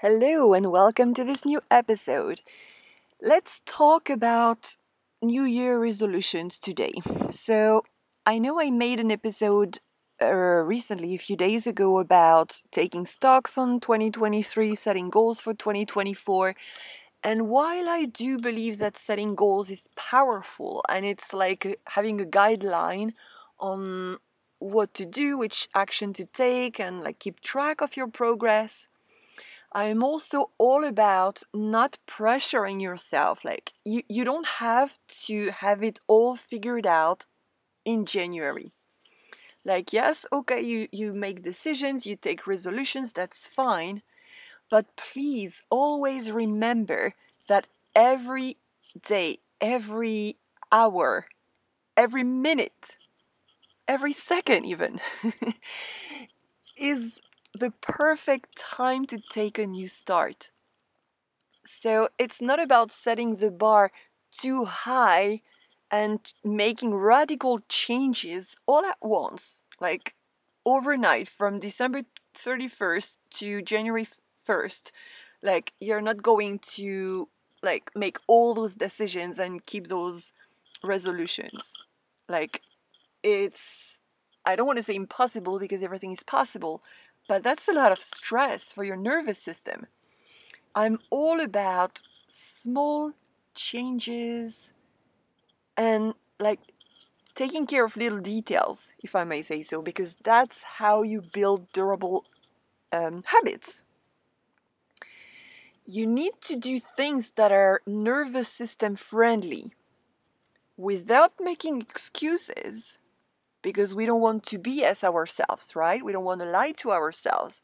Hello, and welcome to this new episode. Let's talk about New Year resolutions today. So, I know I made an episode uh, recently, a few days ago, about taking stocks on 2023, setting goals for 2024. And while I do believe that setting goals is powerful and it's like having a guideline on what to do, which action to take, and like keep track of your progress I'm also all about not pressuring yourself. Like, you, you don't have to have it all figured out in January. Like, yes, okay, you, you make decisions, you take resolutions, that's fine. But please always remember that every day, every hour, every minute, every second, even, is the perfect time to take a new start. So it's not about setting the bar too high and making radical changes all at once, like overnight from December 31st to January 1st. Like you're not going to like make all those decisions and keep those resolutions. Like it's I don't want to say impossible because everything is possible, but that's a lot of stress for your nervous system. I'm all about small changes and like taking care of little details, if I may say so, because that's how you build durable um, habits. You need to do things that are nervous system friendly without making excuses because we don't want to be as ourselves, right? We don't want to lie to ourselves.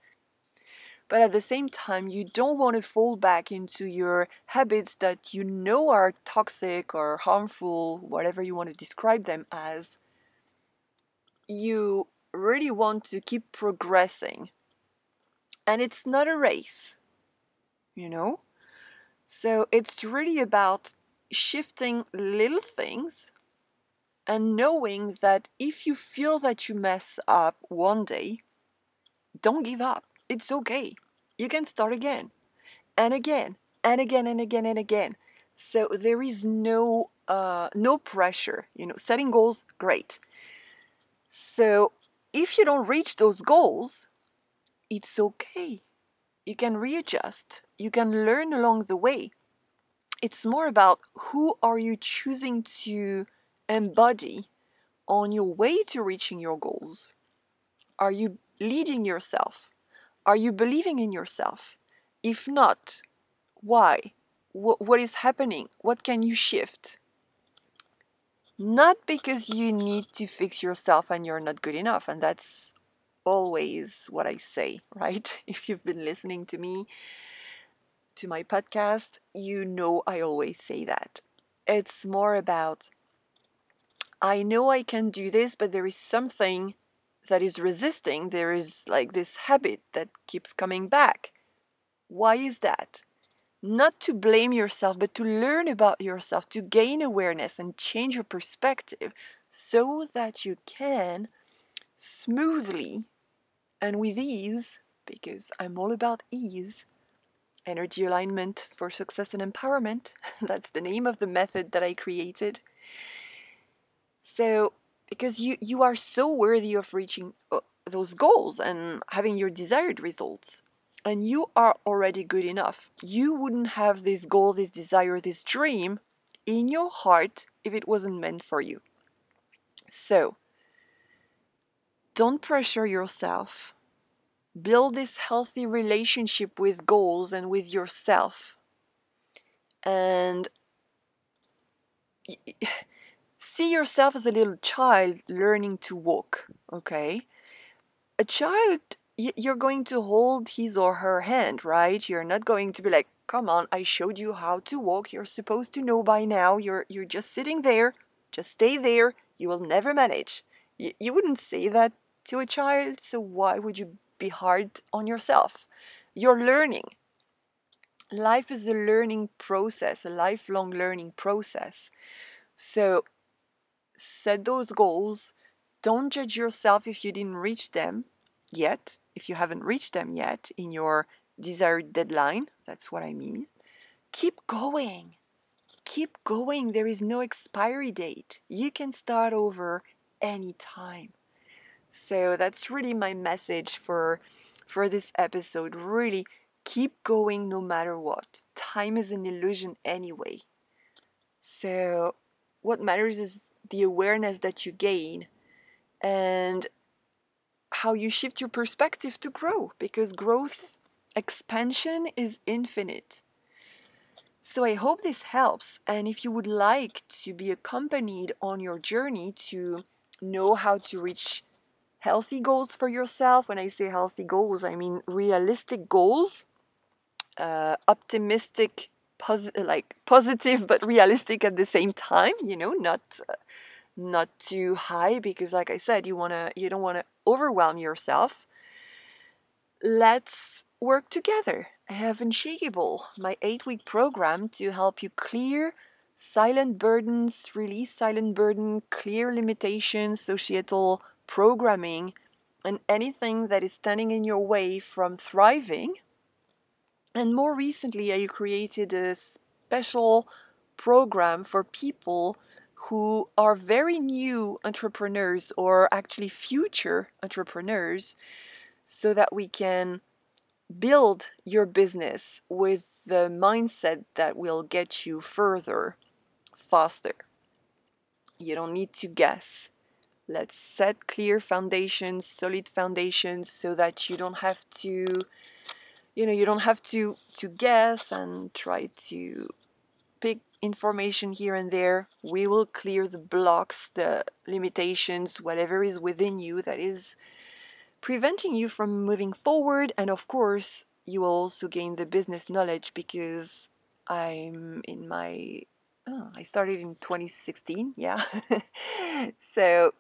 But at the same time, you don't want to fall back into your habits that you know are toxic or harmful, whatever you want to describe them as. You really want to keep progressing. And it's not a race, you know? So it's really about shifting little things and knowing that if you feel that you mess up one day, don't give up. It's okay. You can start again and again and again and again and again. So there is no uh, no pressure. You know, setting goals, great. So if you don't reach those goals, it's okay. You can readjust. You can learn along the way. It's more about who are you choosing to embody on your way to reaching your goals? Are you leading yourself? Are you believing in yourself? If not, why? what is happening? What can you shift? Not because you need to fix yourself and you're not good enough. And that's always what I say, right? If you've been listening to me, to my podcast, you know I always say that. It's more about I know I can do this, but there is something that is resisting. There is like this habit that keeps coming back. Why is that? Not to blame yourself, but to learn about yourself, to gain awareness and change your perspective so that you can smoothly and with ease, because I'm all about ease, energy alignment for success and empowerment. That's the name of the method that I created so, because you, you are so worthy of reaching uh, those goals and having your desired results, and you are already good enough. You wouldn't have this goal, this desire, this dream in your heart if it wasn't meant for you. So, don't pressure yourself. Build this healthy relationship with goals and with yourself. And see yourself as a little child learning to walk, okay? A child, you're going to hold his or her hand, right? You're not going to be like, come on, I showed you how to walk. You're supposed to know by now. You're, you're just sitting there. Just stay there. You will never manage. You, you wouldn't say that to a child, so why would you be hard on yourself? You're learning. Life is a learning process, a lifelong learning process. So set those goals. Don't judge yourself if you didn't reach them yet, if you haven't reached them yet in your desired deadline. That's what I mean. Keep going. Keep going. There is no expiry date. You can start over anytime. So that's really my message for for this episode. Really keep going no matter what. Time is an illusion anyway. So what matters is the awareness that you gain and how you shift your perspective to grow because growth expansion is infinite. So I hope this helps. And if you would like to be accompanied on your journey to know how to reach healthy goals for yourself, when I say healthy goals, I mean realistic goals, uh, optimistic, like positive but realistic at the same time. You know, not uh, not too high because, like I said, you wanna you don't wanna overwhelm yourself. Let's work together. I have Unshakable, my eight week program to help you clear silent burdens, release silent burden, clear limitations, societal programming, and anything that is standing in your way from thriving. And more recently, uh, I created a special program for people who are very new entrepreneurs or actually future entrepreneurs so that we can build your business with the mindset that will get you further faster. You don't need to guess. Let's set clear foundations, solid foundations so that you don't have to you know, you don't have to to guess and try to pick information here and there. We will clear the blocks, the limitations, whatever is within you that is preventing you from moving forward. And of course, you will also gain the business knowledge because I'm in my. Oh, I started in 2016, yeah. so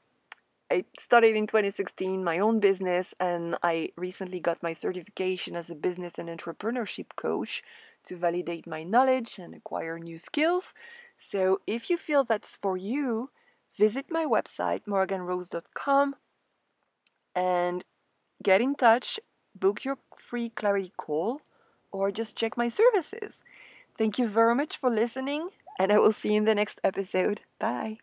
I started in 2016 my own business, and I recently got my certification as a business and entrepreneurship coach to validate my knowledge and acquire new skills. So, if you feel that's for you, visit my website, morganrose.com, and get in touch, book your free clarity call, or just check my services. Thank you very much for listening, and I will see you in the next episode. Bye.